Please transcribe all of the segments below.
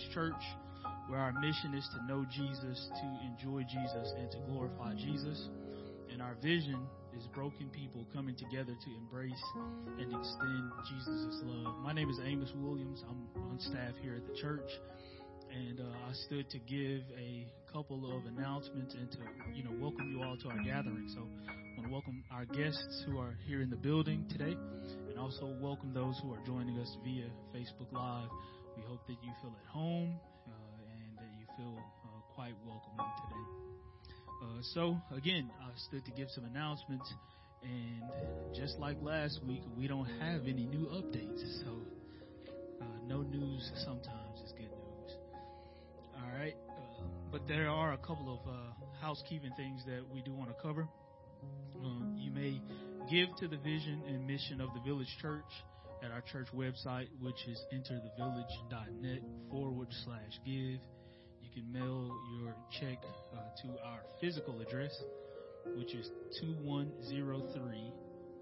Village Church, where our mission is to know Jesus, to enjoy Jesus, and to glorify Jesus. And our vision is broken people coming together to embrace and extend Jesus' love. My name is Amos Williams. I'm on staff here at the church and uh, I stood to give a couple of announcements and to you know welcome you all to our gathering. So I want to welcome our guests who are here in the building today, and also welcome those who are joining us via Facebook Live. We hope that you feel at home uh, and that you feel uh, quite welcoming today. Uh, so again, I stood to give some announcements, and just like last week, we don't have any new updates. So uh, no news sometimes is good news. All right. Uh, but there are a couple of uh, housekeeping things that we do want to cover. Um, you may give to the vision and mission of the Village Church at our church website, which is enterthevillage.net forward slash give. You can mail your check uh, to our physical address, which is 2103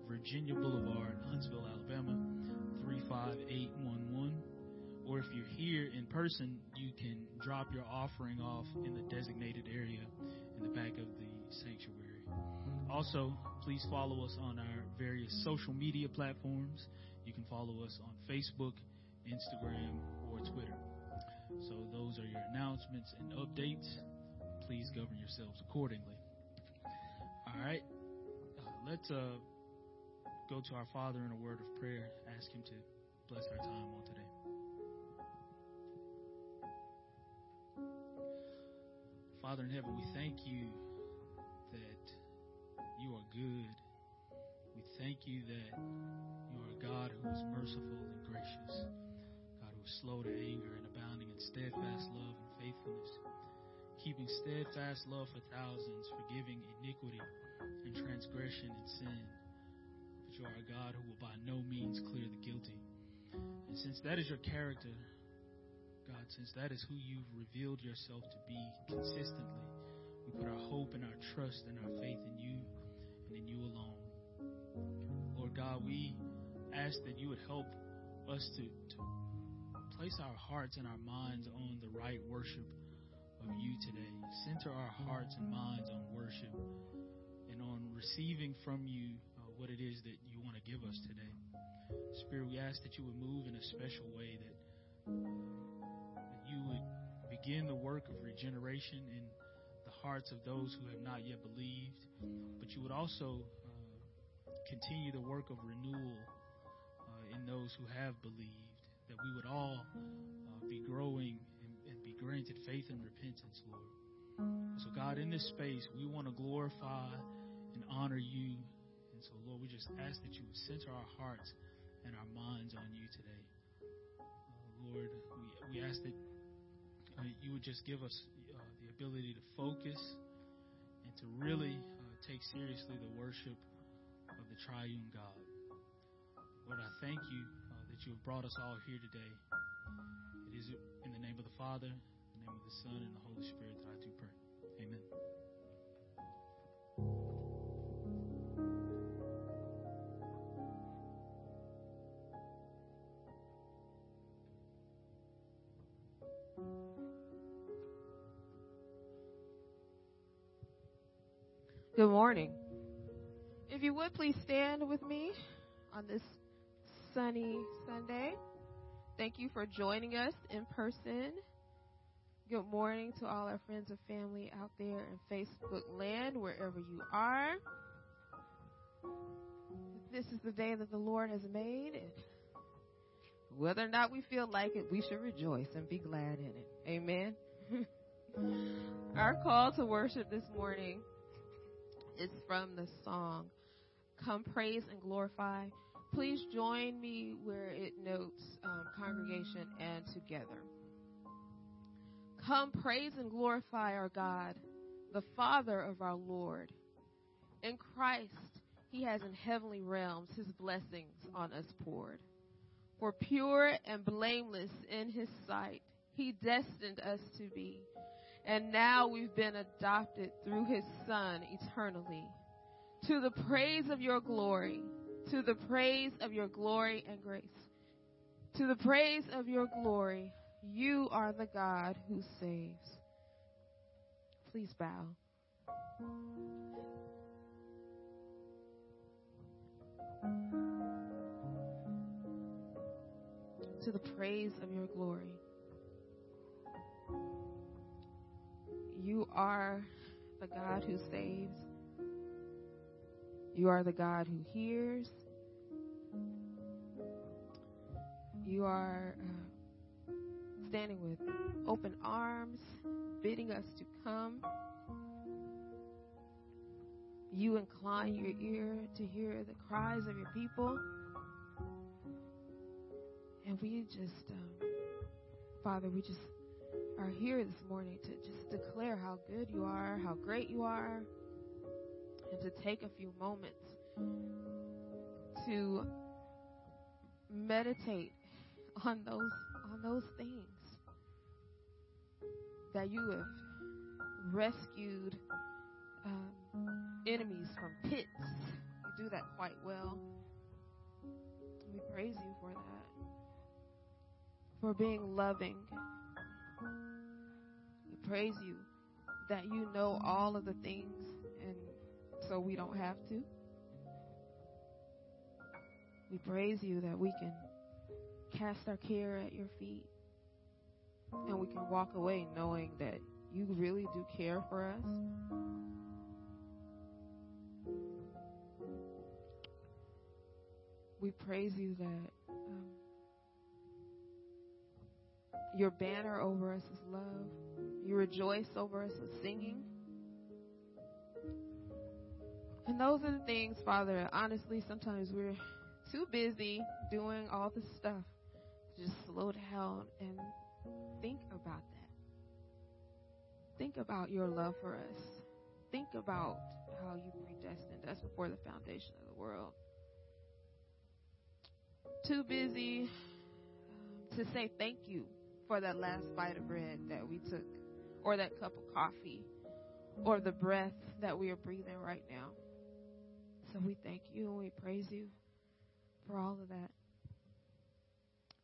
Virginia Boulevard, Huntsville, Alabama, 35811 or if you're here in person, you can drop your offering off in the designated area in the back of the sanctuary. Also, please follow us on our various social media platforms. You can follow us on Facebook, Instagram, or Twitter. So, those are your announcements and updates. Please govern yourselves accordingly. All right, uh, let's uh, go to our Father in a word of prayer. Ask Him to bless our time on today. Father in heaven, we thank you that you are good. We thank you that you are merciful and gracious, God who is slow to anger and abounding in steadfast love and faithfulness, keeping steadfast love for thousands, forgiving iniquity and transgression and sin. But you are a God who will by no means clear the guilty. And since that is your character, God, since that is who you've revealed yourself to be consistently, we put our hope and our trust and our faith in you and in you alone. Lord God, we ask that you would help us to, to place our hearts and our minds on the right worship of you today. Center our hearts and minds on worship and on receiving from you uh, what it is that you want to give us today. Spirit, we ask that you would move in a special way that you would begin the work of regeneration in the hearts of those who have not yet believed, but you would also uh, continue the work of renewal in those who have believed, that we would all uh, be growing and, and, be granted faith and repentance, Lord. So, God, in this space, we want to glorify and honor you. And so, Lord, we just ask that you would center our hearts and our minds on you today. Lord, we, we ask that uh, you would just give us uh, the ability to focus and to really uh, take seriously the worship of the triune God. Lord, I thank you uh, that you have brought us all here today. It is in the name of the Father, the name of the Son, and the Holy Spirit that I do pray. Amen. Good morning. If you would please stand with me on this sunny Sunday. Thank you for joining us in person. Good morning to all our friends and family out there in Facebook land, wherever you are. This is the day that the Lord has made, and whether or not we feel like it, we should rejoice and be glad in it. Amen. our call to worship this morning is from the song Come Praise and Glorify. Please join me where it notes um, congregation and together. Come praise and glorify our God, the Father of our Lord. In Christ, He has in heavenly realms His blessings on us poured. For pure and blameless in His sight, He destined us to be and now we've been adopted through his Son eternally. To the praise of your glory, to the praise of your glory and grace. To the praise of your glory, you are the God who saves. Please bow. To the praise of your glory. You are the God who saves. You are the God who hears. You are uh, standing with open arms, bidding us to come. You incline your ear to hear the cries of your people. And we just, um, Father, we just are here this morning to just declare how good you are, how great you are, and to take a few moments to meditate on those on those things that you have rescued um, enemies from pits. You do that quite well. We praise you for that. For being loving. We praise you that you know all of the things so we don't have to. We praise you that we can cast our care at your feet and we can walk away knowing that you really do care for us. We praise you that um, your banner over us is love. You rejoice over us with singing. And those are the things, Father, honestly, sometimes we're too busy doing all this stuff to just slow down and think about that. Think about your love for us. Think about how you predestined us before the foundation of the world. Too busy um, to say thank you for that last bite of bread that we took, or that cup of coffee, or the breath that we are breathing right now. So we thank you and we praise you for all of that.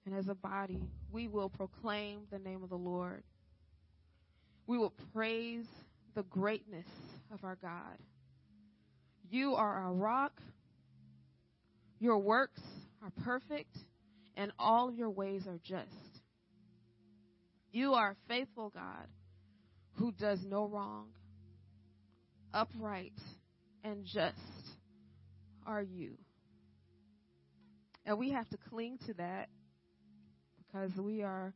And as a body, we will proclaim the name of the Lord. We will praise the greatness of our God. You are our rock. Your works are perfect, and all your ways are just. You are a faithful God who does no wrong, upright and just are you. And we have to cling to that because we are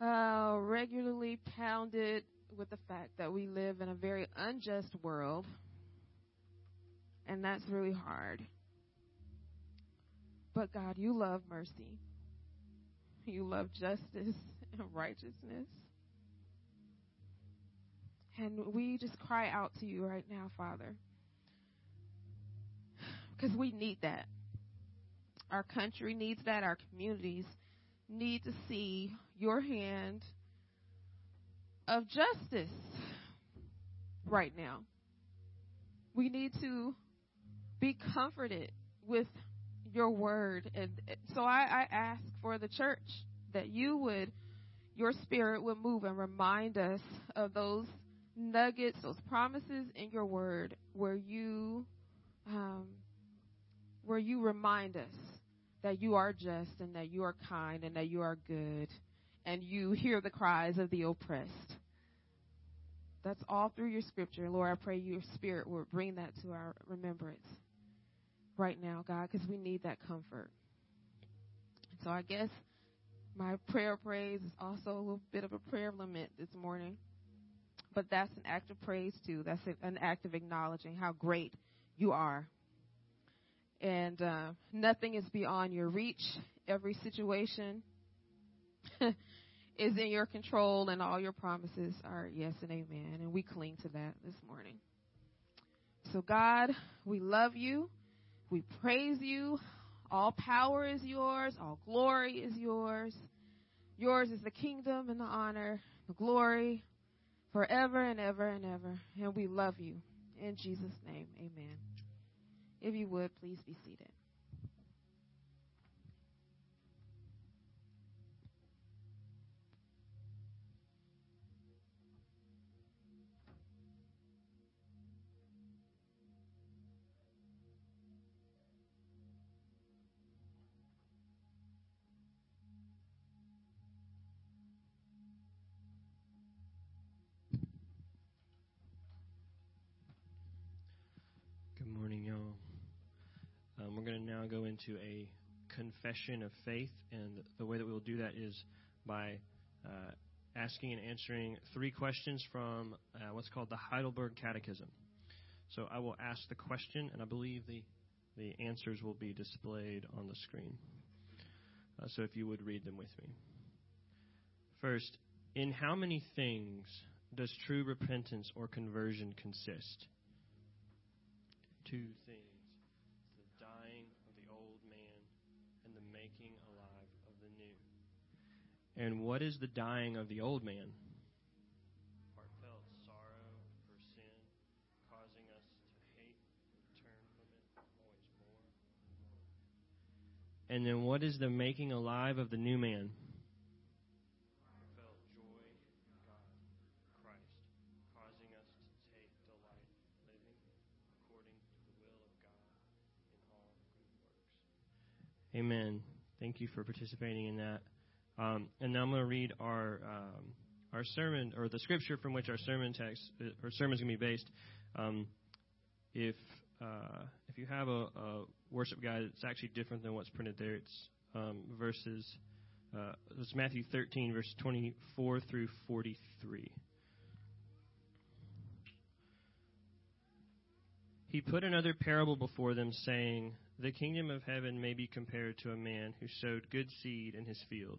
uh, regularly pounded with the fact that we live in a very unjust world. And that's really hard. But God, you love mercy. You love justice and righteousness. And we just cry out to you right now, Father because we need that. Our country needs that. Our communities need to see your hand of justice right now. We need to be comforted with your word. And so I, I ask for the church that you would, your spirit would move and remind us of those nuggets, those promises in your word where you um, where you remind us that you are just and that you are kind and that you are good and you hear the cries of the oppressed. That's all through your scripture. Lord, I pray your spirit will bring that to our remembrance right now, God, because we need that comfort. So I guess my prayer praise is also a little bit of a prayer of lament this morning. But that's an act of praise too. That's an act of acknowledging how great you are and uh, nothing is beyond your reach. Every situation is in your control, and all your promises are yes and amen. And we cling to that this morning. So, God, we love you. We praise you. All power is yours. All glory is yours. Yours is the kingdom and the honor, the glory forever and ever and ever. And we love you. In Jesus' name, amen. If you would, please be seated. Into a confession of faith, and the way that we will do that is by uh, asking and answering three questions from uh, what's called the Heidelberg Catechism. So I will ask the question, and I believe the the answers will be displayed on the screen. Uh, so if you would read them with me. First, in how many things does true repentance or conversion consist? Two things. And what is the dying of the old man? Heartfelt sorrow for sin, causing us to hate, turn from it always more. And then what is the making alive of the new man? Heartfelt joy in God, Christ, causing us to take delight living according to the will of God in all good works. Amen. Thank you for participating in that. Um, and now I'm going to read our um, our sermon or the scripture from which our sermon text uh, or sermon is going to be based. Um, if uh, if you have a, a, worship guide, it's actually different than what's printed there. It's um, verses. Uh, it's Matthew 13, verse 24 through 43. He put another parable before them, saying, The kingdom of heaven may be compared to a man who sowed good seed in his field.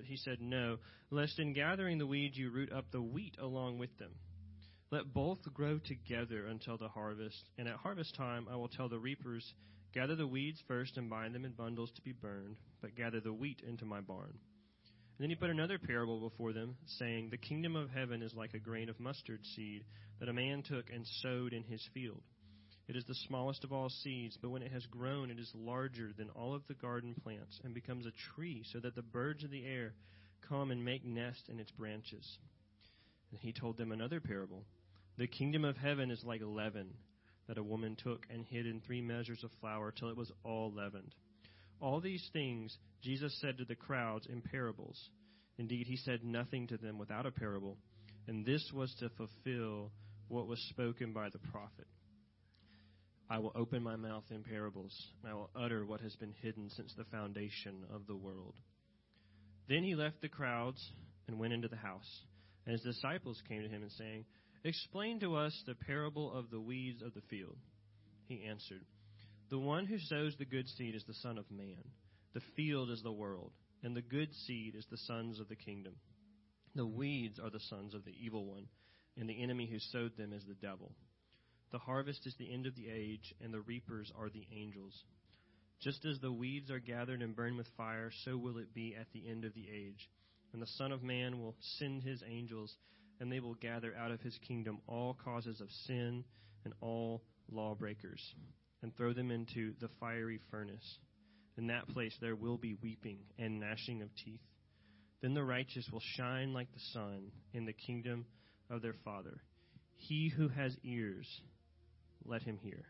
But he said, No, lest in gathering the weeds you root up the wheat along with them. Let both grow together until the harvest, and at harvest time I will tell the reapers, Gather the weeds first and bind them in bundles to be burned, but gather the wheat into my barn. And then he put another parable before them, saying, The kingdom of heaven is like a grain of mustard seed that a man took and sowed in his field. It is the smallest of all seeds, but when it has grown, it is larger than all of the garden plants and becomes a tree, so that the birds of the air come and make nest in its branches. And he told them another parable. The kingdom of heaven is like leaven that a woman took and hid in three measures of flour till it was all leavened. All these things Jesus said to the crowds in parables. Indeed, he said nothing to them without a parable, and this was to fulfill what was spoken by the prophet. I will open my mouth in parables, and I will utter what has been hidden since the foundation of the world. Then he left the crowds and went into the house. And his disciples came to him and saying, Explain to us the parable of the weeds of the field. He answered, The one who sows the good seed is the Son of Man. The field is the world, and the good seed is the sons of the kingdom. The weeds are the sons of the evil one, and the enemy who sowed them is the devil. The harvest is the end of the age, and the reapers are the angels. Just as the weeds are gathered and burned with fire, so will it be at the end of the age. And the Son of Man will send his angels, and they will gather out of his kingdom all causes of sin and all lawbreakers, and throw them into the fiery furnace. In that place there will be weeping and gnashing of teeth. Then the righteous will shine like the sun in the kingdom of their Father. He who has ears, let him hear.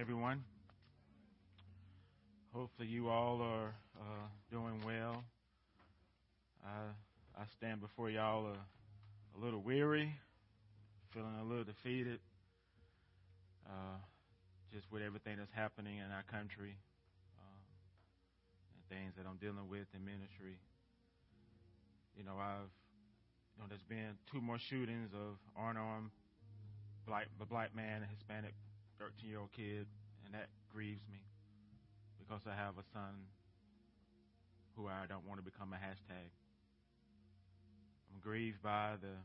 everyone. Hopefully, you all are uh, doing well. I, I stand before y'all a, a little weary, feeling a little defeated, uh, just with everything that's happening in our country um, and things that I'm dealing with in ministry. You know, I've, you know, there's been two more shootings of unarmed black, black man, a Hispanic 13 year old kid, and that grieves me because I have a son who I don't want to become a hashtag. I'm grieved by the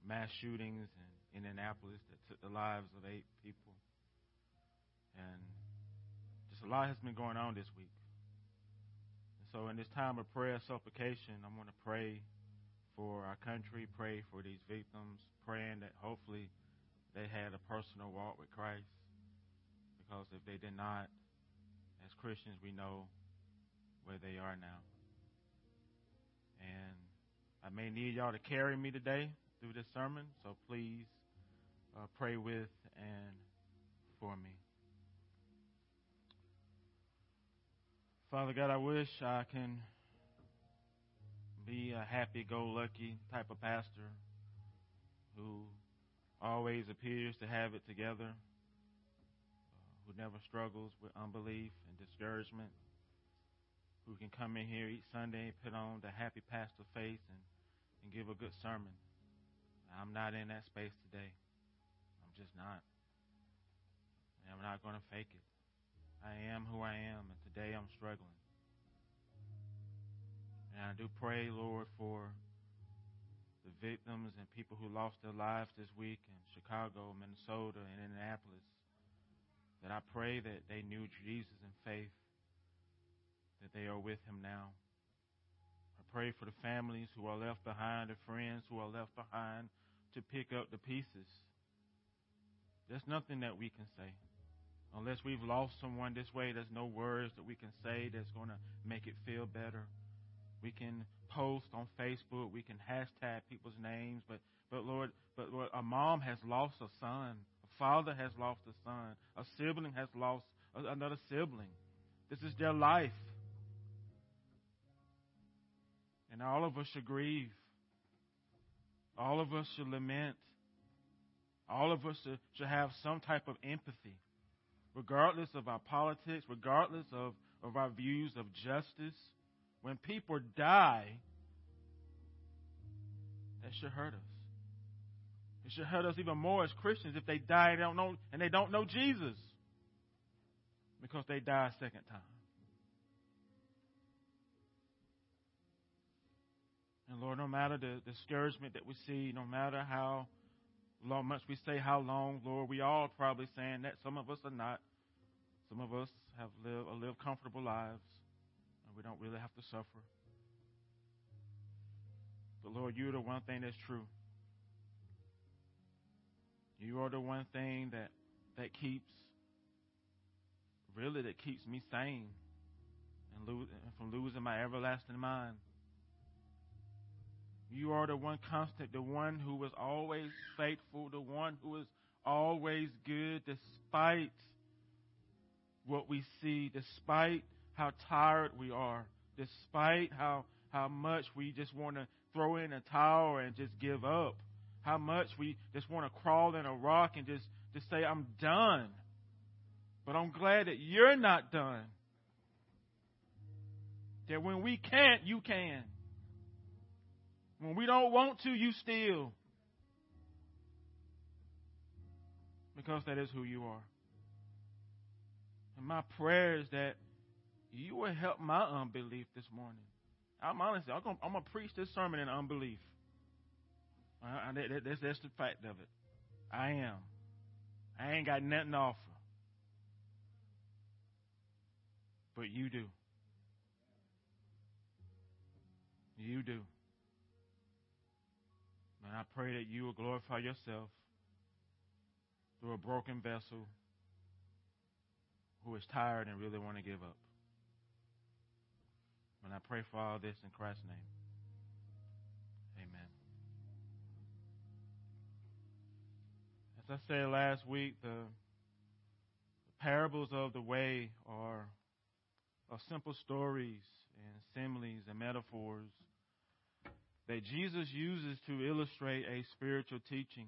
mass shootings in Indianapolis that took the lives of eight people. And just a lot has been going on this week. And so in this time of prayer, supplication, I'm going to pray for our country, pray for these victims, praying that hopefully they had a personal walk with Christ. Because if they did not, as Christians, we know where they are now. And I may need y'all to carry me today through this sermon, so please uh, pray with and for me. Father God, I wish I can be a happy-go-lucky type of pastor who always appears to have it together, who never struggles with unbelief and discouragement, who can come in here each Sunday and put on the happy pastor face and, and give a good sermon. I'm not in that space today. I'm just not. And I'm not going to fake it. I am who I am, and today I'm struggling. And I do pray, Lord, for the victims and people who lost their lives this week in Chicago, Minnesota, and Indianapolis. That I pray that they knew Jesus in faith, that they are with him now. I pray for the families who are left behind, the friends who are left behind to pick up the pieces. There's nothing that we can say. Unless we've lost someone this way, there's no words that we can say that's going to make it feel better. We can post on Facebook, we can hashtag people's names, but but Lord, but Lord, a mom has lost a son, father has lost a son, a sibling has lost another sibling. This is their life. And all of us should grieve. All of us should lament. All of us should, should have some type of empathy, regardless of our politics, regardless of, of our views of justice. When people die, that should hurt us. It should hurt us even more as Christians if they die and they don't know and they don't know Jesus. Because they die a second time. And Lord, no matter the discouragement that we see, no matter how long, much we say how long, Lord, we all probably saying that. Some of us are not. Some of us have lived, lived comfortable lives, and we don't really have to suffer. But Lord, you're the one thing that's true. You are the one thing that that keeps, really, that keeps me sane and, and from losing my everlasting mind. You are the one constant, the one who is always faithful, the one who is always good despite what we see, despite how tired we are, despite how, how much we just want to throw in a towel and just give up, how much we just want to crawl in a rock and just, just say, I'm done. But I'm glad that you're not done. That when we can't, you can. When we don't want to, you still. Because that is who you are. And my prayer is that you will help my unbelief this morning. I'm honestly, I'm going to preach this sermon in unbelief. Uh, that, that's, that's the fact of it. I am. I ain't got nothing to offer. But you do. You do. And I pray that you will glorify yourself through a broken vessel who is tired and really want to give up. And I pray for all this in Christ's name. As I said last week, the, the parables of the way are, are simple stories and similes and metaphors that Jesus uses to illustrate a spiritual teaching.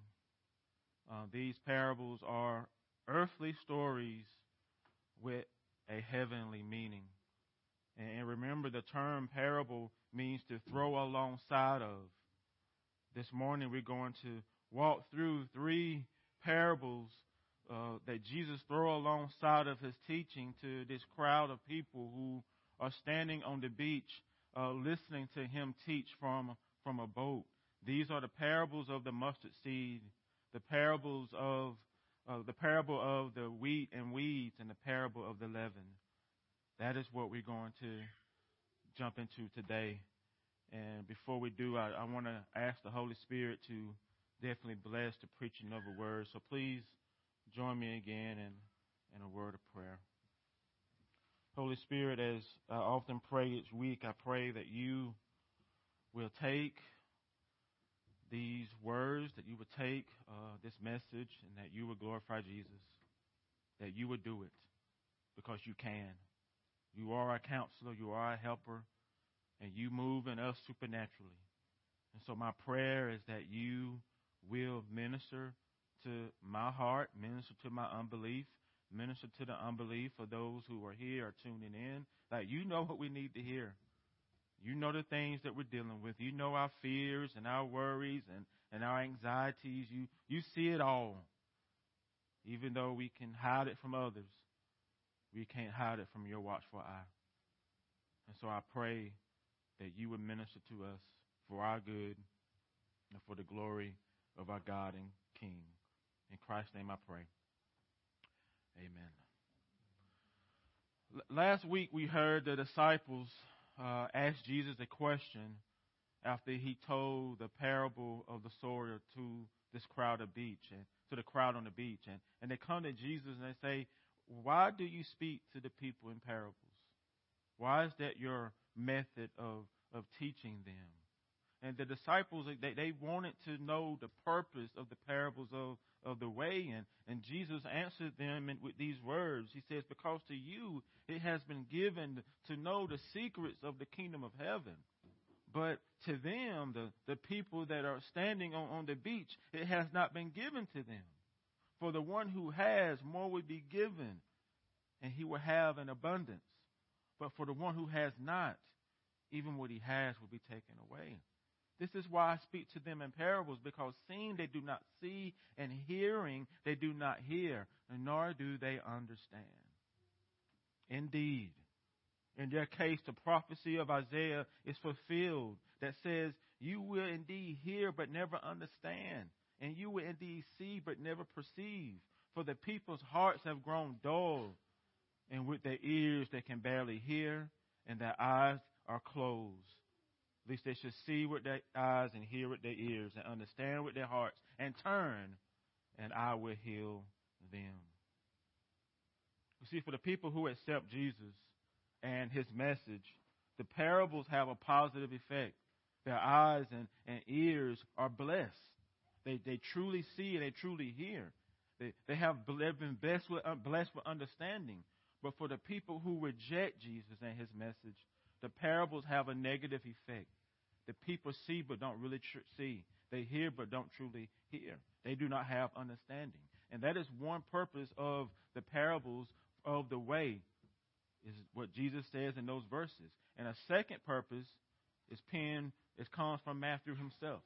Uh, these parables are earthly stories with a heavenly meaning. And, and remember, the term parable means to throw alongside of. This morning, we're going to walk through three parables uh, that Jesus throw alongside of his teaching to this crowd of people who are standing on the beach uh, listening to him teach from, from a boat. These are the parables of the mustard seed, the parables of uh, the parable of the wheat and weeds, and the parable of the leaven. That is what we're going to jump into today. And before we do, I, I want to ask the Holy Spirit to definitely blessed to preach another word. So please join me again in, in a word of prayer. Holy Spirit, as I often pray each week, I pray that you will take these words, that you would take uh, this message, and that you would glorify Jesus, that you would do it because you can. You are our counselor, you are our helper, and you move in us supernaturally. And so my prayer is that you will minister to my heart, minister to my unbelief, minister to the unbelief of those who are here or tuning in. Like you know what we need to hear. You know the things that we're dealing with. You know our fears and our worries and, and our anxieties. You you see it all. Even though we can hide it from others, we can't hide it from your watchful eye. And so I pray that you would minister to us for our good and for the glory of our God and King. In Christ's name I pray. Amen. L- last week we heard the disciples uh, ask Jesus a question after he told the parable of the sower to this crowd of beach and to the crowd on the beach. And, and they come to Jesus and they say, Why do you speak to the people in parables? Why is that your method of, of teaching them? And the disciples, they, they wanted to know the purpose of the parables of, of the way. And, and Jesus answered them with these words. He says, Because to you it has been given to know the secrets of the kingdom of heaven. But to them, the, the people that are standing on, on the beach, it has not been given to them. For the one who has, more will be given, and he will have an abundance. But for the one who has not, even what he has will be taken away. This is why I speak to them in parables, because seeing they do not see, and hearing they do not hear, nor do they understand. Indeed, in their case, the prophecy of Isaiah is fulfilled that says, You will indeed hear but never understand, and you will indeed see but never perceive. For the people's hearts have grown dull, and with their ears they can barely hear, and their eyes are closed at least they should see with their eyes and hear with their ears and understand with their hearts and turn, and I will heal them. You see, for the people who accept Jesus and his message, the parables have a positive effect. Their eyes and, and ears are blessed. They, they truly see and they truly hear. They, they have been blessed with, uh, blessed with understanding. But for the people who reject Jesus and his message, the parables have a negative effect. The people see but don't really tr- see. They hear but don't truly hear. They do not have understanding. And that is one purpose of the parables of the way, is what Jesus says in those verses. And a second purpose is penned, it comes from Matthew himself.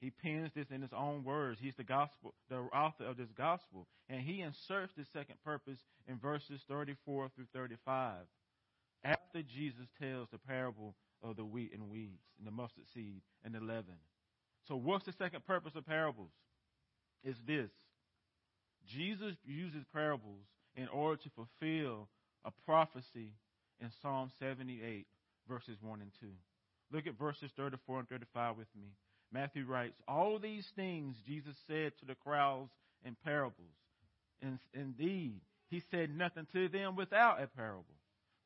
He pens this in his own words. He's the gospel, the author of this gospel. And he inserts the second purpose in verses 34 through 35. After Jesus tells the parable of the wheat and weeds, and the mustard seed and the leaven. So, what's the second purpose of parables? Is this Jesus uses parables in order to fulfill a prophecy in Psalm 78, verses 1 and 2. Look at verses 34 and 35 with me. Matthew writes, All these things Jesus said to the crowds in parables. And indeed, he said nothing to them without a parable.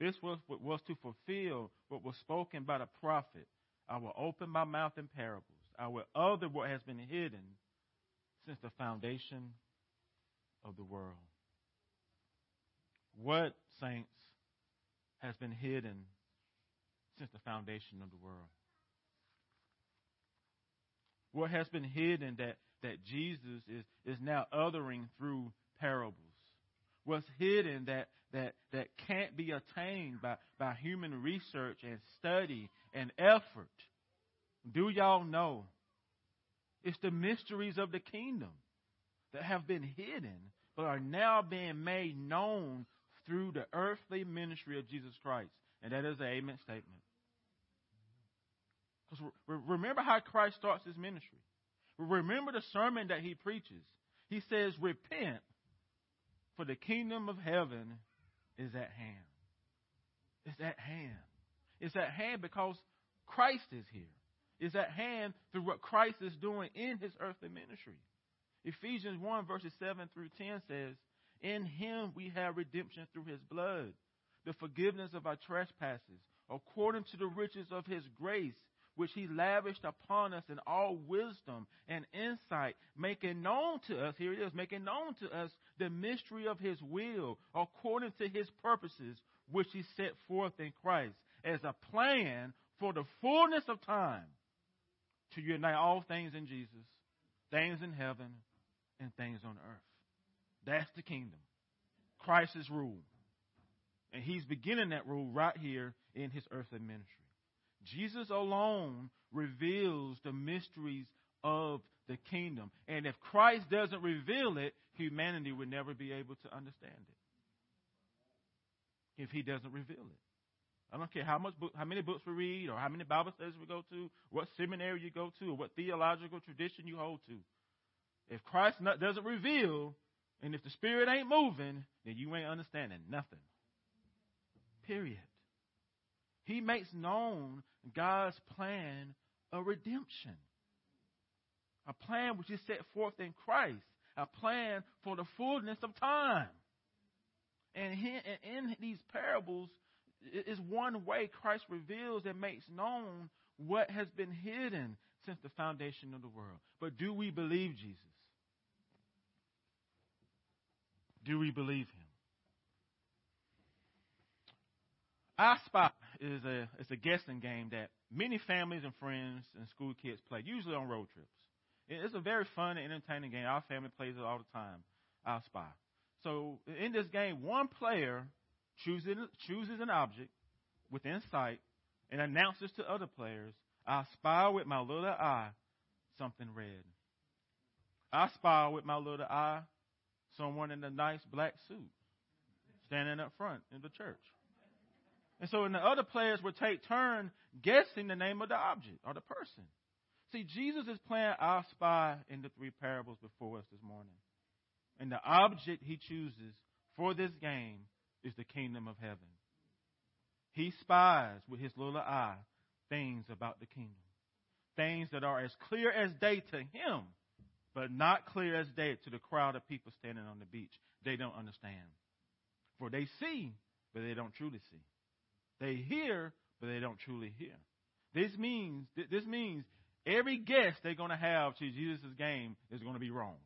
This was, was to fulfill what was spoken by the prophet. I will open my mouth in parables. I will utter what has been hidden since the foundation of the world. What, saints, has been hidden since the foundation of the world? What has been hidden that, that Jesus is, is now othering through parables. What's hidden that, that, that can't be attained by, by human research and study and effort. Do y'all know? It's the mysteries of the kingdom that have been hidden but are now being made known through the earthly ministry of Jesus Christ. And that is an amen statement. Because remember how Christ starts his ministry. Remember the sermon that he preaches. He says, Repent, for the kingdom of heaven is at hand. It's at hand. It's at hand because Christ is here. It's at hand through what Christ is doing in his earthly ministry. Ephesians 1, verses 7 through 10 says, In him we have redemption through his blood, the forgiveness of our trespasses, according to the riches of his grace which he lavished upon us in all wisdom and insight, making known to us, here it is, making known to us the mystery of his will, according to his purposes, which he set forth in Christ, as a plan for the fullness of time to unite all things in Jesus, things in heaven and things on earth. That's the kingdom. Christ's rule. And he's beginning that rule right here in his earthly ministry. Jesus alone reveals the mysteries of the kingdom. And if Christ doesn't reveal it, humanity would never be able to understand it. If he doesn't reveal it. I don't care how much book, how many books we read, or how many Bible studies we go to, what seminary you go to, or what theological tradition you hold to. If Christ not, doesn't reveal, and if the Spirit ain't moving, then you ain't understanding nothing. Period. He makes known God's plan of redemption. A plan which is set forth in Christ. A plan for the fullness of time. And in these parables is one way Christ reveals and makes known what has been hidden since the foundation of the world. But do we believe Jesus? Do we believe him? I is a it's a guessing game that many families and friends and school kids play, usually on road trips. It's a very fun and entertaining game. Our family plays it all the time. I Spy. So in this game, one player chooses chooses an object within sight and announces to other players, "I spy with my little eye something red." I spy with my little eye someone in a nice black suit standing up front in the church. And so and the other players would take turn guessing the name of the object or the person. See, Jesus is playing I spy in the three parables before us this morning. And the object he chooses for this game is the kingdom of heaven. He spies with his little eye things about the kingdom. Things that are as clear as day to him, but not clear as day to the crowd of people standing on the beach. They don't understand. For they see, but they don't truly see. They hear, but they don't truly hear. This means this means every guess they're going to have to Jesus' game is going to be wrong.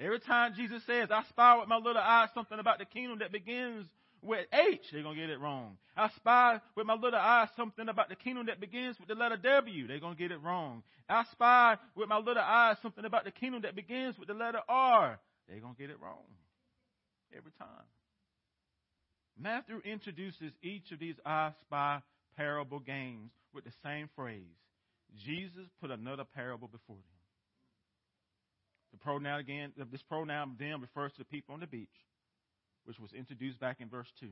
Every time Jesus says, I spy with my little eye something about the kingdom that begins with H, they're going to get it wrong. I spy with my little eye something about the kingdom that begins with the letter W, they're going to get it wrong. I spy with my little eye something about the kingdom that begins with the letter R, they're going to get it wrong. Every time. Matthew introduces each of these I spy parable games with the same phrase. Jesus put another parable before them. The pronoun again, this pronoun then refers to the people on the beach, which was introduced back in verse 2.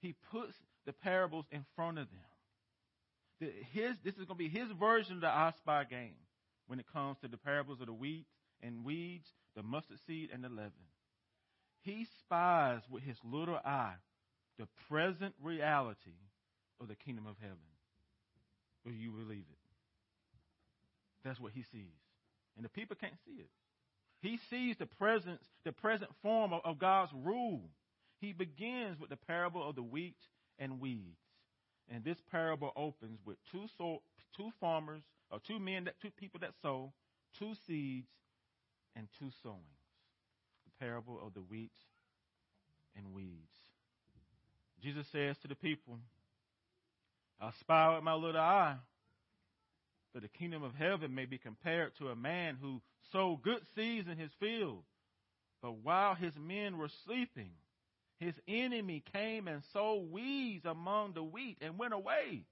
He puts the parables in front of them. His, this is going to be his version of the I spy game when it comes to the parables of the wheat and weeds, the mustard seed, and the leaven. He spies with his little eye the present reality of the kingdom of heaven. Will you believe it? That's what he sees. And the people can't see it. He sees the presence, the present form of, of God's rule. He begins with the parable of the wheat and weeds. And this parable opens with two so, two farmers, or two men that two people that sow, two seeds, and two sowings. The parable of the wheat and weeds. Jesus says to the people, I spy with my little eye that the kingdom of heaven may be compared to a man who sowed good seeds in his field. But while his men were sleeping, his enemy came and sowed weeds among the wheat and went away.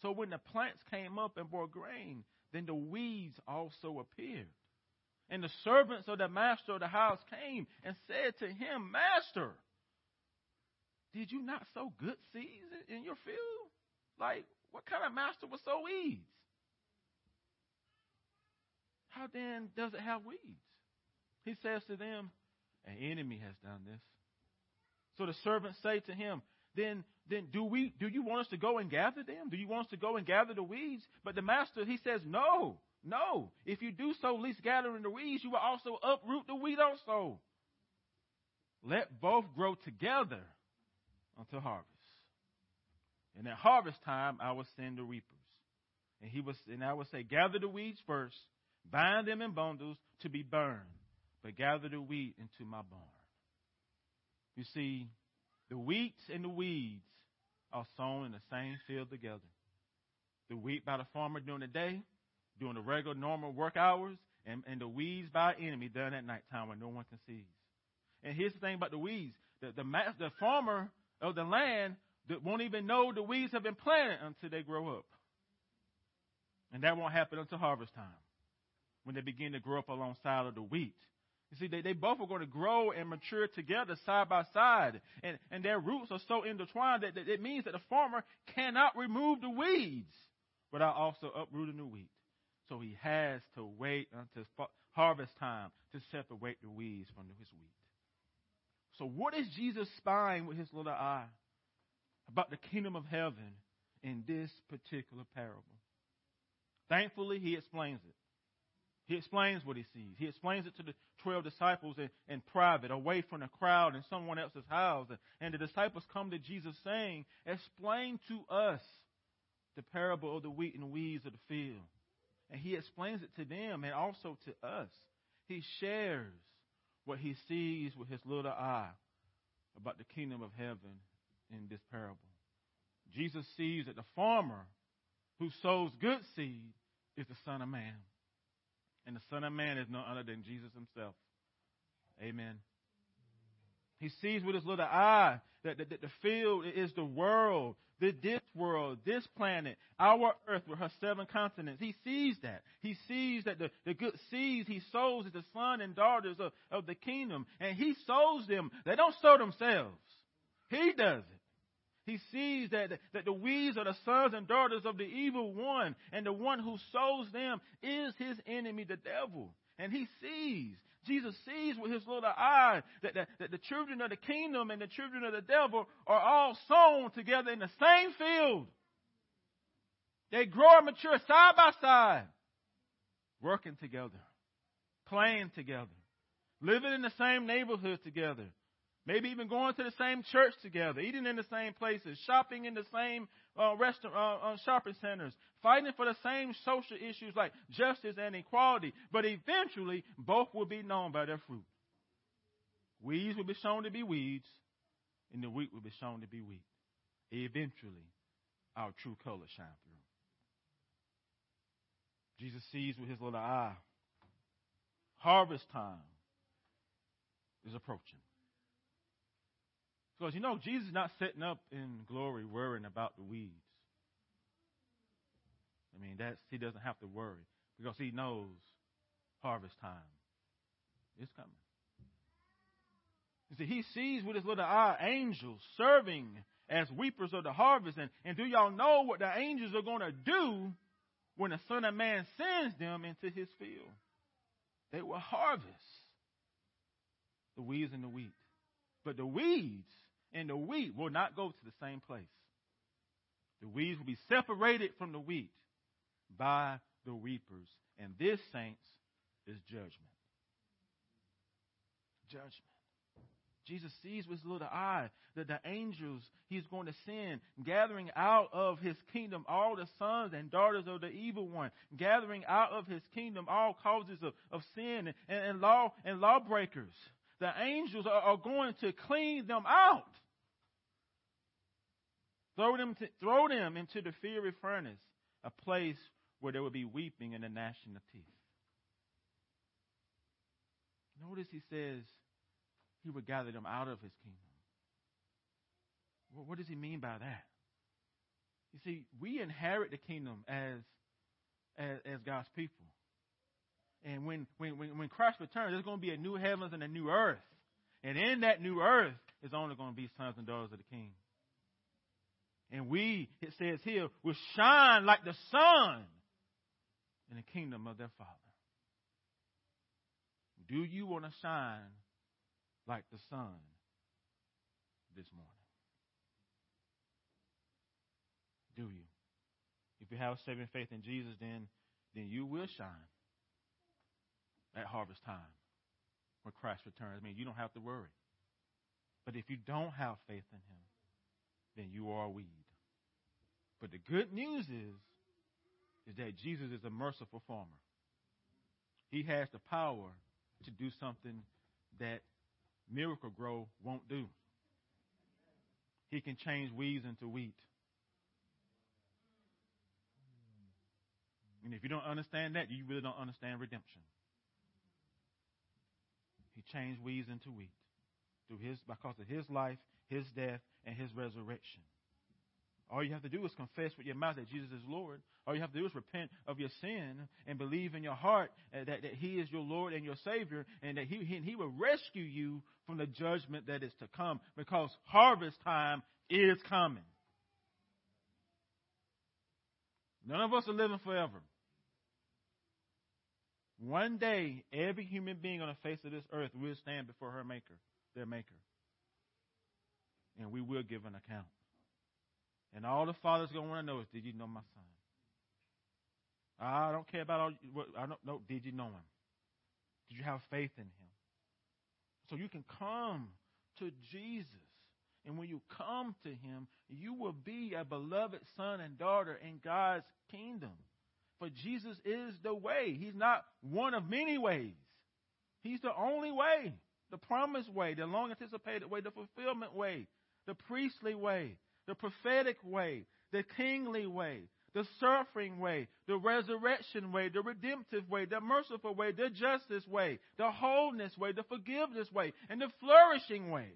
So when the plants came up and bore grain, then the weeds also appeared. And the servants of the master of the house came and said to him, Master, did you not sow good seeds in your field? Like, what kind of master would sow weeds? How then does it have weeds? He says to them, An enemy has done this. So the servants say to him, Then then do we do you want us to go and gather them? Do you want us to go and gather the weeds? But the master he says, No, no. If you do so, least gathering the weeds, you will also uproot the wheat also. Let both grow together until harvest. And at harvest time I will send the reapers. And he was and I will say, Gather the weeds first bind them in bundles to be burned, but gather the wheat into my barn. You see, the wheat and the weeds are sown in the same field together. The wheat by the farmer during the day, during the regular normal work hours, and, and the weeds by enemy done at nighttime when no one can see. And here's the thing about the weeds. The, the, the farmer of the land that won't even know the weeds have been planted until they grow up. And that won't happen until harvest time when they begin to grow up alongside of the wheat. You see, they, they both are going to grow and mature together side by side. And, and their roots are so intertwined that, that it means that the farmer cannot remove the weeds without also uprooting the wheat. So he has to wait until harvest time to separate the weeds from his wheat. So what is Jesus spying with his little eye about the kingdom of heaven in this particular parable? Thankfully, he explains it. He explains what he sees. He explains it to the 12 disciples in, in private, away from the crowd in someone else's house. And the disciples come to Jesus saying, Explain to us the parable of the wheat and weeds of the field. And he explains it to them and also to us. He shares what he sees with his little eye about the kingdom of heaven in this parable. Jesus sees that the farmer who sows good seed is the Son of Man. And the Son of Man is none other than Jesus himself. Amen. He sees with his little eye that, that the field is the world, the, this world, this planet, our earth with her seven continents. He sees that. He sees that the, the good seeds he sows is the son and daughters of, of the kingdom. And he sows them. They don't sow themselves. He does it. He sees that, that the weeds are the sons and daughters of the evil one, and the one who sows them is his enemy, the devil. And he sees, Jesus sees with his little eye that, that, that the children of the kingdom and the children of the devil are all sown together in the same field. They grow and mature side by side, working together, playing together, living in the same neighborhood together, Maybe even going to the same church together, eating in the same places, shopping in the same uh, restaurant, uh, uh, shopping centers, fighting for the same social issues like justice and equality. But eventually, both will be known by their fruit. Weeds will be shown to be weeds, and the wheat will be shown to be wheat. Eventually, our true colors shine through. Jesus sees with his little eye. Harvest time is approaching. Because you know, Jesus is not sitting up in glory worrying about the weeds. I mean, that's he doesn't have to worry because he knows harvest time is coming. You see, he sees with his little eye angels serving as weepers of the harvest. And, and do y'all know what the angels are going to do when the Son of Man sends them into his field? They will harvest the weeds and the wheat. But the weeds and the wheat will not go to the same place. The weeds will be separated from the wheat by the reapers. And this, saints, is judgment. Judgment. Jesus sees with his little eye that the angels he's going to send, gathering out of his kingdom all the sons and daughters of the evil one, gathering out of his kingdom all causes of, of sin and, and law and lawbreakers. The angels are, are going to clean them out. Throw them, to, throw them into the fiery furnace, a place where there would be weeping and a gnashing of teeth. Notice he says he would gather them out of his kingdom. Well, what does he mean by that? You see, we inherit the kingdom as, as, as God's people. And when, when, when, when Christ returns, there's going to be a new heavens and a new earth. And in that new earth is only going to be sons and daughters of the king. And we, it says here, will shine like the sun in the kingdom of their Father. Do you want to shine like the sun this morning? Do you? If you have saving faith in Jesus, then, then you will shine at harvest time when Christ returns. I mean, you don't have to worry. But if you don't have faith in Him, then you are a weed. But the good news is, is that Jesus is a merciful farmer. He has the power to do something that Miracle-Gro won't do. He can change weeds into wheat. And if you don't understand that, you really don't understand redemption. He changed weeds into wheat through his because of his life, his death, and his resurrection. All you have to do is confess with your mouth that Jesus is Lord. All you have to do is repent of your sin and believe in your heart uh, that, that He is your Lord and your Savior and that he, he, he will rescue you from the judgment that is to come because harvest time is coming. None of us are living forever. One day, every human being on the face of this earth will stand before her Maker, their Maker. And we will give an account. And all the father's going to want to know is, did you know my son? I don't care about all. I don't know. Did you know him? Did you have faith in him? So you can come to Jesus. And when you come to him, you will be a beloved son and daughter in God's kingdom. For Jesus is the way. He's not one of many ways. He's the only way, the promised way, the long anticipated way, the fulfillment way, the priestly way, the prophetic way, the kingly way, the suffering way, the resurrection way, the redemptive way, the merciful way, the justice way, the wholeness way, the forgiveness way, and the flourishing way,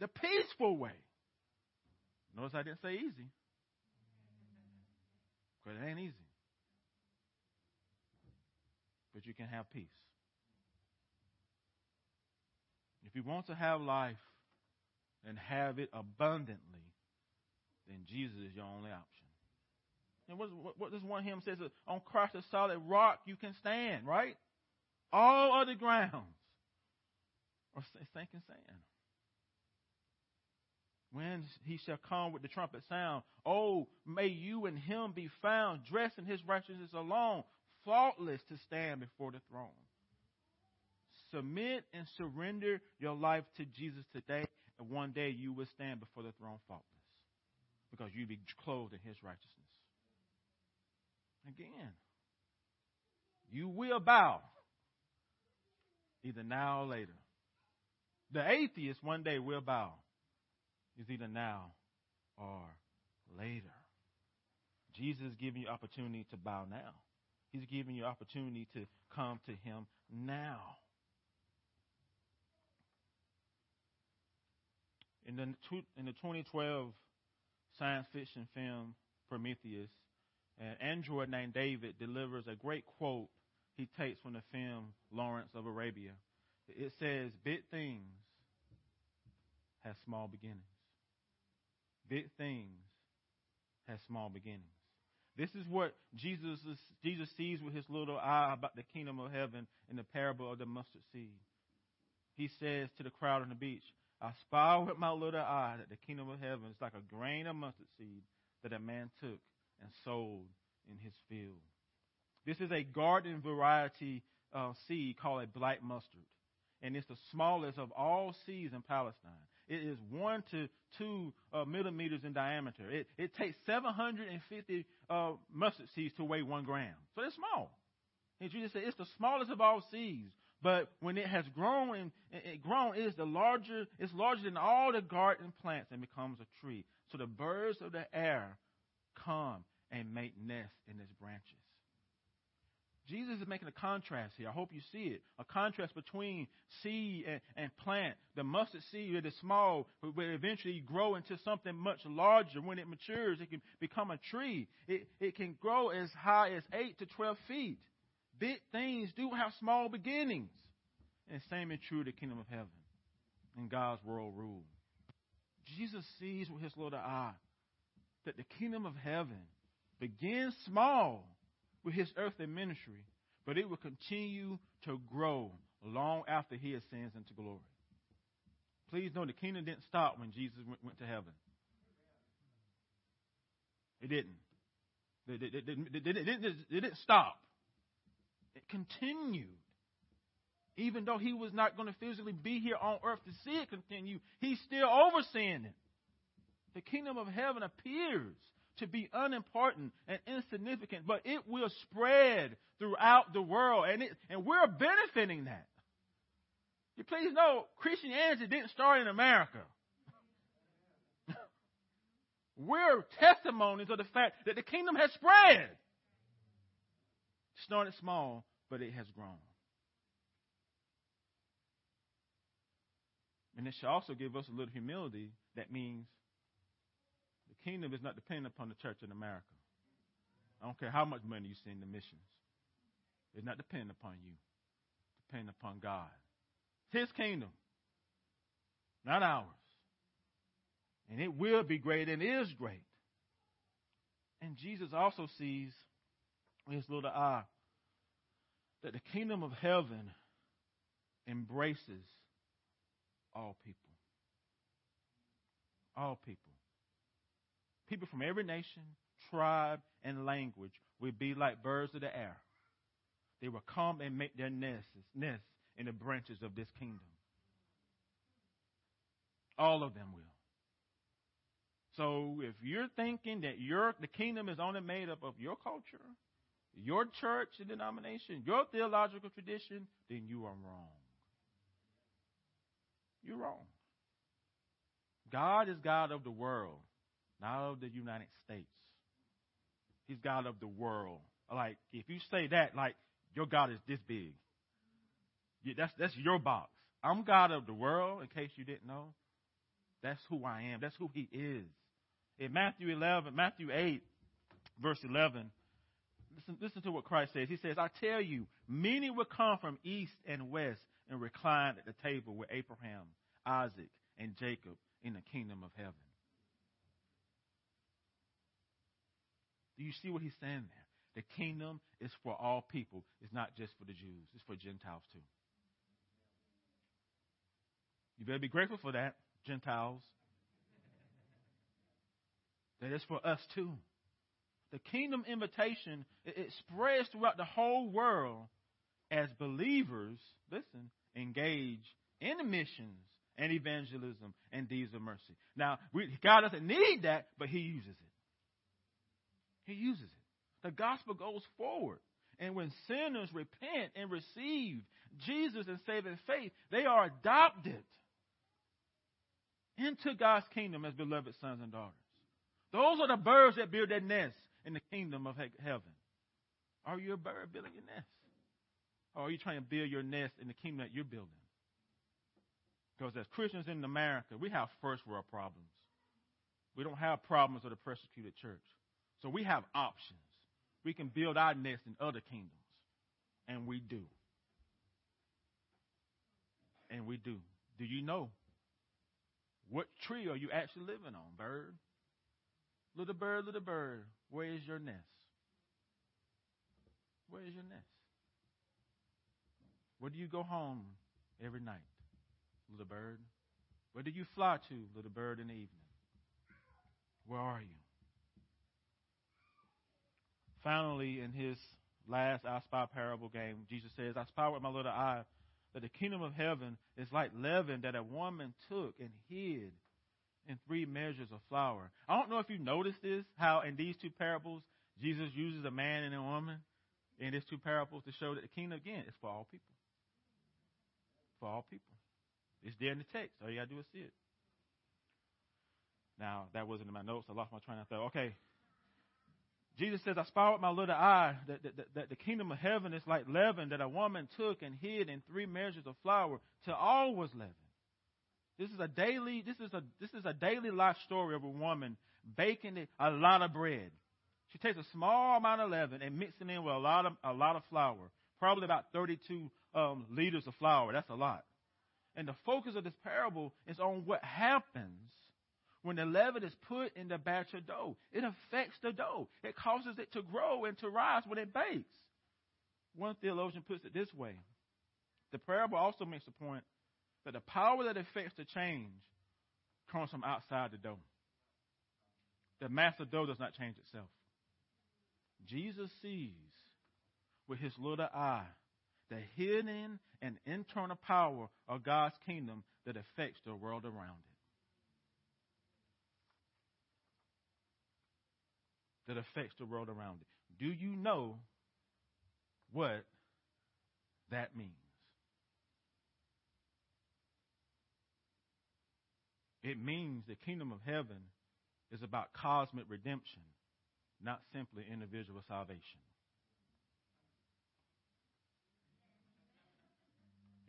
the peaceful way. Notice I didn't say easy. Because it ain't easy. But you can have peace. If you want to have life and have it abundantly, then Jesus is your only option. And what, what, what this one hymn says, on Christ a solid rock you can stand, right? All other grounds are sinking sand. When he shall come with the trumpet sound, oh, may you and him be found dressed in his righteousness alone, faultless to stand before the throne. Submit and surrender your life to Jesus today, and one day you will stand before the throne faultless because you'll be clothed in his righteousness. Again, you will bow either now or later. The atheist one day will bow is either now or later. Jesus is giving you opportunity to bow now. He's giving you opportunity to come to him now. In the, in the 2012 science fiction film Prometheus, an android named David delivers a great quote he takes from the film Lawrence of Arabia. It says, Big things have small beginnings. Big things have small beginnings. This is what Jesus, is, Jesus sees with his little eye about the kingdom of heaven in the parable of the mustard seed. He says to the crowd on the beach, I spy with my little eye that the kingdom of heaven is like a grain of mustard seed that a man took and sowed in his field. This is a garden variety uh, seed called a black mustard, and it's the smallest of all seeds in Palestine. It is one to two uh, millimeters in diameter. It, it takes 750 uh, mustard seeds to weigh one gram. So it's small. And Jesus said it's the smallest of all seeds. But when it has grown and it grown, it is the larger, it's larger than all the garden plants and becomes a tree. So the birds of the air come and make nests in its branches. Jesus is making a contrast here. I hope you see it. A contrast between seed and, and plant. The mustard seed it is small, but will eventually grow into something much larger. When it matures, it can become a tree. It, it can grow as high as 8 to 12 feet. Big things do have small beginnings. And same is true of the kingdom of heaven and God's world rule. Jesus sees with his little eye that the kingdom of heaven begins small with his earthly ministry, but it will continue to grow long after he ascends into glory. Please know the kingdom didn't stop when Jesus went, went to heaven. It didn't. It, didn't stop. It continued. Even though he was not going to physically be here on earth to see it continue, he's still overseeing it. The kingdom of heaven appears to be unimportant and insignificant, but it will spread throughout the world, and, it, and we're benefiting that. You please know, Christianity didn't start in America. we're testimonies of the fact that the kingdom has spread. Started small, but it has grown. And it should also give us a little humility that means the kingdom is not dependent upon the church in America. I don't care how much money you send to missions. It's not dependent upon you. It's dependent upon God. It's His kingdom, not ours. And it will be great and is great. And Jesus also sees his little eye that the kingdom of heaven embraces all people. All people people from every nation, tribe, and language will be like birds of the air. They will come and make their nests, nests in the branches of this kingdom. All of them will. So if you're thinking that your the kingdom is only made up of your culture, your church and denomination, your theological tradition, then you are wrong. You're wrong. God is God of the world not of the United States. He's God of the world. Like, if you say that, like, your God is this big. that's, that's your box. I'm God of the world, in case you didn't know. That's who I am. That's who He is. In Matthew 11, Matthew 8, verse 11, listen, listen to what Christ says. He says, I tell you, many will come from east and west and recline at the table with Abraham, Isaac, and Jacob in the kingdom of heaven. Do you see what he's saying there? The kingdom is for all people. It's not just for the Jews. It's for Gentiles too. You better be grateful for that, Gentiles. That is for us too. The kingdom invitation, it, spreads throughout the whole world as believers, listen, engage in missions and evangelism and deeds of mercy. Now, we, God doesn't need that, but He uses it. He uses it. The gospel goes forward. And when sinners repent and receive Jesus and saving faith, they are adopted into God's kingdom as beloved sons and daughters. Those are the birds that build their nests in the kingdom of heaven. Are you a bird building your nest? Or are you trying to build your nest in the kingdom that you're building? Because as Christians in America, we have first world problems. We don't have problems of the persecuted church. So we have options. We can build our nest in other kingdoms. And we do. And we do. Do you know what tree are you actually living on, bird? Little bird, little bird, where is your nest? Where is your nest? Where do you go home every night, little bird? Where do you fly to, little bird, in the evening? Where are you? Finally, in his last I spy parable game, Jesus says, I spy with my little eye that the kingdom of heaven is like leaven that a woman took and hid in three measures of flour. I don't know if you noticed this, how in these two parables, Jesus uses a man and a woman in these two parables to show that the kingdom, again, is for all people. For all people. It's there in the text. All you got to do is see it. Now, that wasn't in my notes. I lost my train of thought. Okay, Jesus says, I spy with my little eye that, that, that, that the kingdom of heaven is like leaven that a woman took and hid in three measures of flour till all was leavened. This is a daily, this is a, this is a daily life story of a woman baking a lot of bread. She takes a small amount of leaven and mixing it in with a lot of, a lot of flour. Probably about 32 um, liters of flour. That's a lot. And the focus of this parable is on what happens when the leaven is put in the batch of dough. It affects the dough. It causes it to grow and to rise when it bakes. One theologian puts it this way. The parable also makes the point that the power that affects the change comes from outside the dough. The master dough does not change itself. Jesus sees with his little eye the hidden and internal power of God's kingdom that affects the world around it. That affects the world around it. Do you know what that means? It means the kingdom of heaven is about cosmic redemption, not simply individual salvation.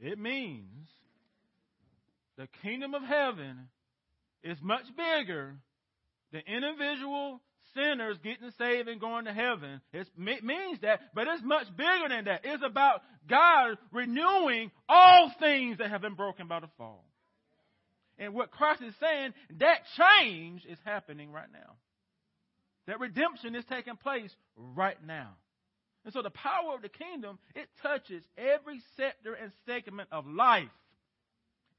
It means the kingdom of heaven is much bigger than individual sinners getting saved and going to heaven. It means that, but it's much bigger than that. It's about God renewing all things that have been broken by the fall. And what Christ is saying, that change is happening right now. That redemption is taking place right now. And so the power of the kingdom, it touches every sector and segment of life.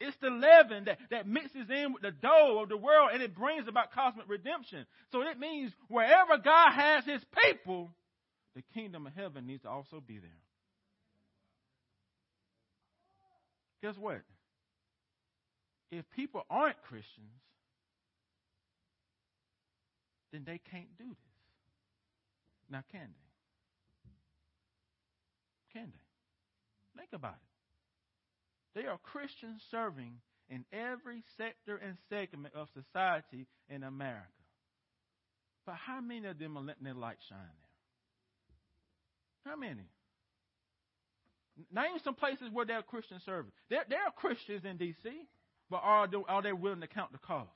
It's the leaven that, that mixes in with the dough of the world and it brings about cosmic redemption. So it means wherever God has his people, the kingdom of heaven needs to also be there. Guess what? If people aren't Christians, then they can't do this. Now, can they? Can they? Think about it. They are Christians serving in every sector and segment of society in America. But how many of them are letting their light shine there? How many? Name some places where they're Christian serving. There, there are Christians in D.C. But are they, are they willing to count the cost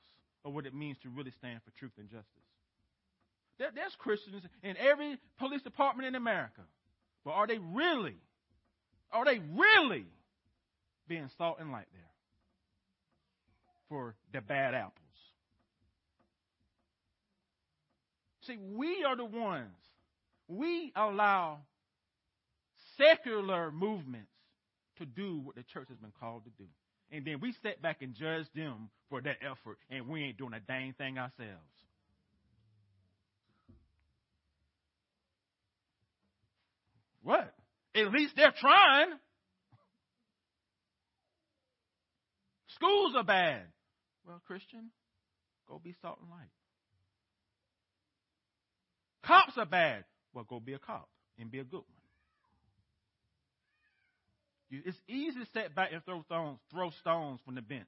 of what it means to really stand for truth and justice? There, there's Christians in every police department in America. But are they really, are they really being salt and light there for the bad apples? See, we are the ones, we allow secular movements to do what the church has been called to do and then we step back and judge them for their effort, and we ain't doing a dang thing ourselves. What? At least they're trying. Schools are bad. Well, Christian, go be salt and light. Cops are bad. Well, go be a cop and be a good one. It's easy to step back and throw stones, throw stones from the bench.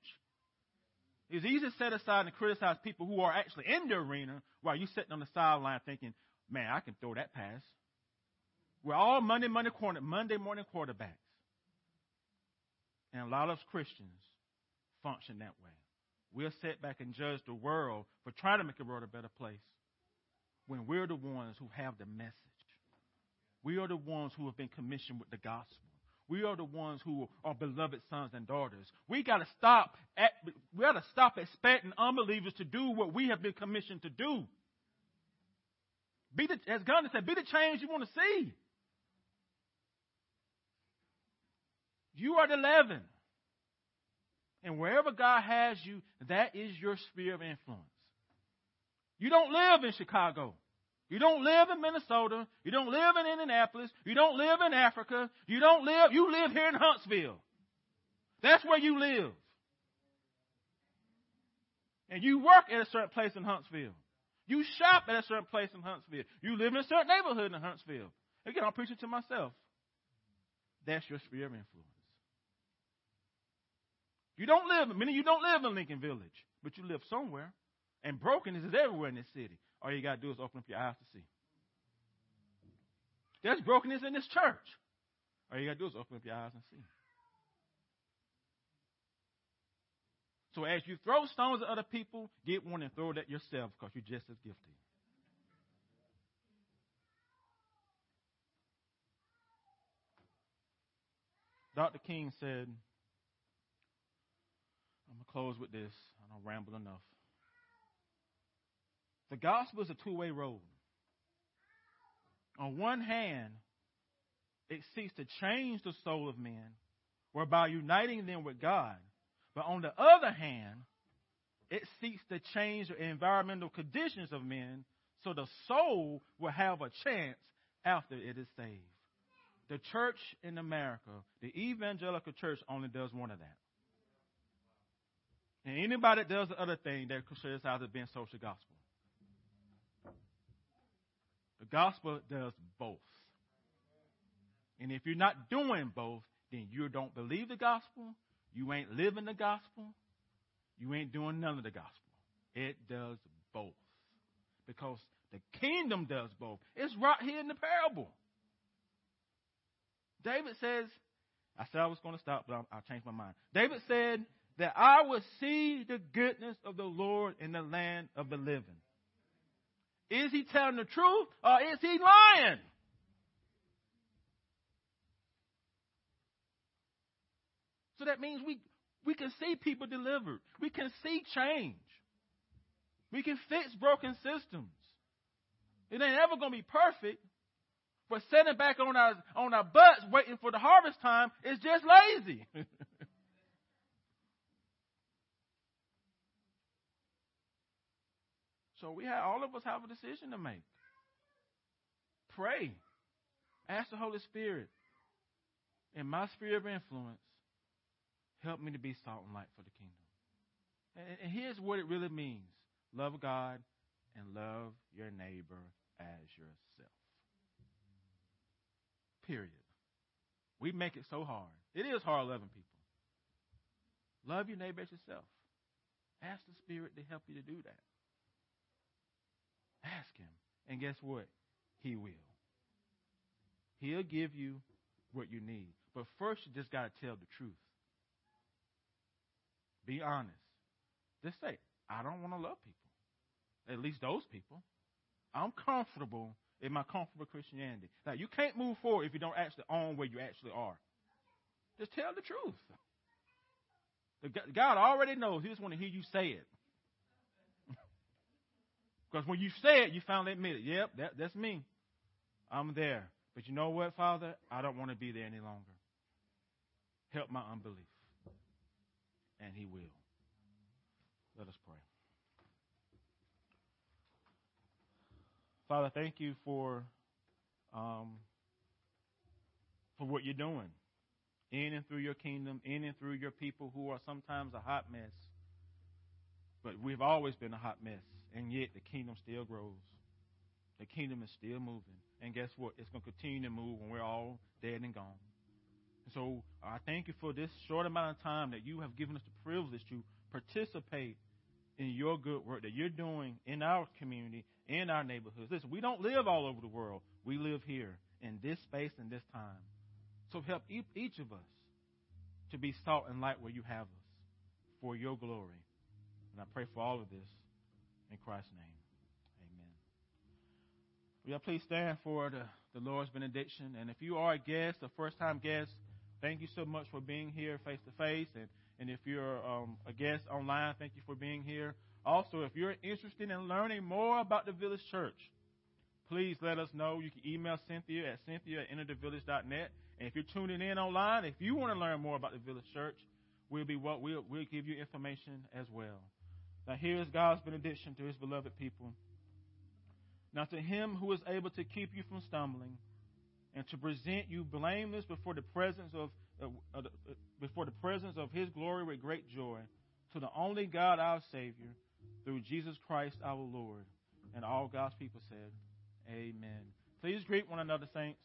It's easy to set aside and criticize people who are actually in the arena while you're sitting on the sideline thinking, man, I can throw that pass. We're all Monday, Monday, quarter, Monday morning quarterbacks. And a lot of Christians function that way. We'll sit back and judge the world for trying to make the world a better place when we're the ones who have the message. We are the ones who have been commissioned with the gospel. We are the ones who are beloved sons and daughters. We got to stop. At, we got to stop expecting unbelievers to do what we have been commissioned to do. Be the, as God said, be the change you want to see. You are the leaven. And wherever God has you, that is your sphere of influence. You don't live in Chicago. You don't live in Minnesota. You don't live in Indianapolis. You don't live in Africa. You don't live, you live here in Huntsville. That's where you live. And you work at a certain place in Huntsville. You shop at a certain place in Huntsville. You live in a certain neighborhood in Huntsville. Again, I'm preaching to myself. That's your sphere of influence. You don't live, many of you don't live in Lincoln Village, but you live somewhere. And brokenness is everywhere in this city. All you got to do is open up your eyes to see. There's brokenness in this church. All you got to do is open up your eyes and see. So as you throw stones at other people, get one and throw it at yourself because you're just as guilty. Dr. King said, I'm going to close with this. I don't ramble enough. The gospel is a two way road. On one hand, it seeks to change the soul of men, whereby uniting them with God. But on the other hand, it seeks to change the environmental conditions of men so the soul will have a chance after it is saved. The church in America, the evangelical church, only does one of that. And anybody that does the other thing, they're criticized as being social gospel. The gospel does both. And if you're not doing both, then you don't believe the gospel, you ain't living the gospel, you ain't doing none of the gospel. It does both. Because the kingdom does both. It's right here in the parable. David says, I said I was going to stop, but I'll, I'll change my mind. David said that I will see the goodness of the Lord in the land of the living. Is he telling the truth or is he lying? So that means we, we can see people delivered. We can see change. We can fix broken systems. It ain't ever going to be perfect, but sitting back on our, on our butts waiting for the harvest time is just lazy. So we have all of us have a decision to make. Pray. Ask the Holy Spirit. In my sphere of influence, help me to be salt and light for the kingdom. And, and here's what it really means. Love God and love your neighbor as yourself. Period. We make it so hard. It is hard loving people. Love your neighbor as yourself. Ask the Spirit to help you to do that. Ask Him. And guess what? He will. He'll give you what you need. But first, you just got to tell the truth. Be honest. Just say, I don't want to love people. At least those people. I'm comfortable in my comfortable Christianity. Now, you can't move forward if you don't actually own where you actually are. Just tell the truth. God already knows. He just want to hear you say it. Because when you say it, you finally admit it. Yep, that, that's me. I'm there. But you know what, Father? I don't want to be there any longer. Help my unbelief. And He will. Let us pray. Father, thank you for um, for what you're doing in and through your kingdom, in and through your people who are sometimes a hot mess. But we've always been a hot mess and yet the kingdom still grows. The kingdom is still moving. And guess what? It's going to continue to move when we're all dead and gone. And so I thank you for this short amount of time that you have given us the privilege to participate in your good work that you're doing in our community, in our neighborhoods. Listen, we don't live all over the world. We live here in this space and this time. So help each of us to be salt and light where you have us for your glory. And I pray for all of this in Christ's name, amen. Will you please stand for the, the Lord's benediction? And if you are a guest, a first time guest, thank you so much for being here face to face. And, and if you're um, a guest online, thank you for being here. Also, if you're interested in learning more about the Village Church, please let us know. You can email Cynthia at cynthia at enterthevillage.net. And if you're tuning in online, if you want to learn more about the Village Church, we'll be what we'll, we'll give you information as well. Now, here is God's benediction to his beloved people. Now, to him who is able to keep you from stumbling and to present you blameless before the presence of uh, before the presence of his glory with great joy, to the only God our Savior, through Jesus Christ our Lord. And all God's people said, Amen. Please greet one another, saints.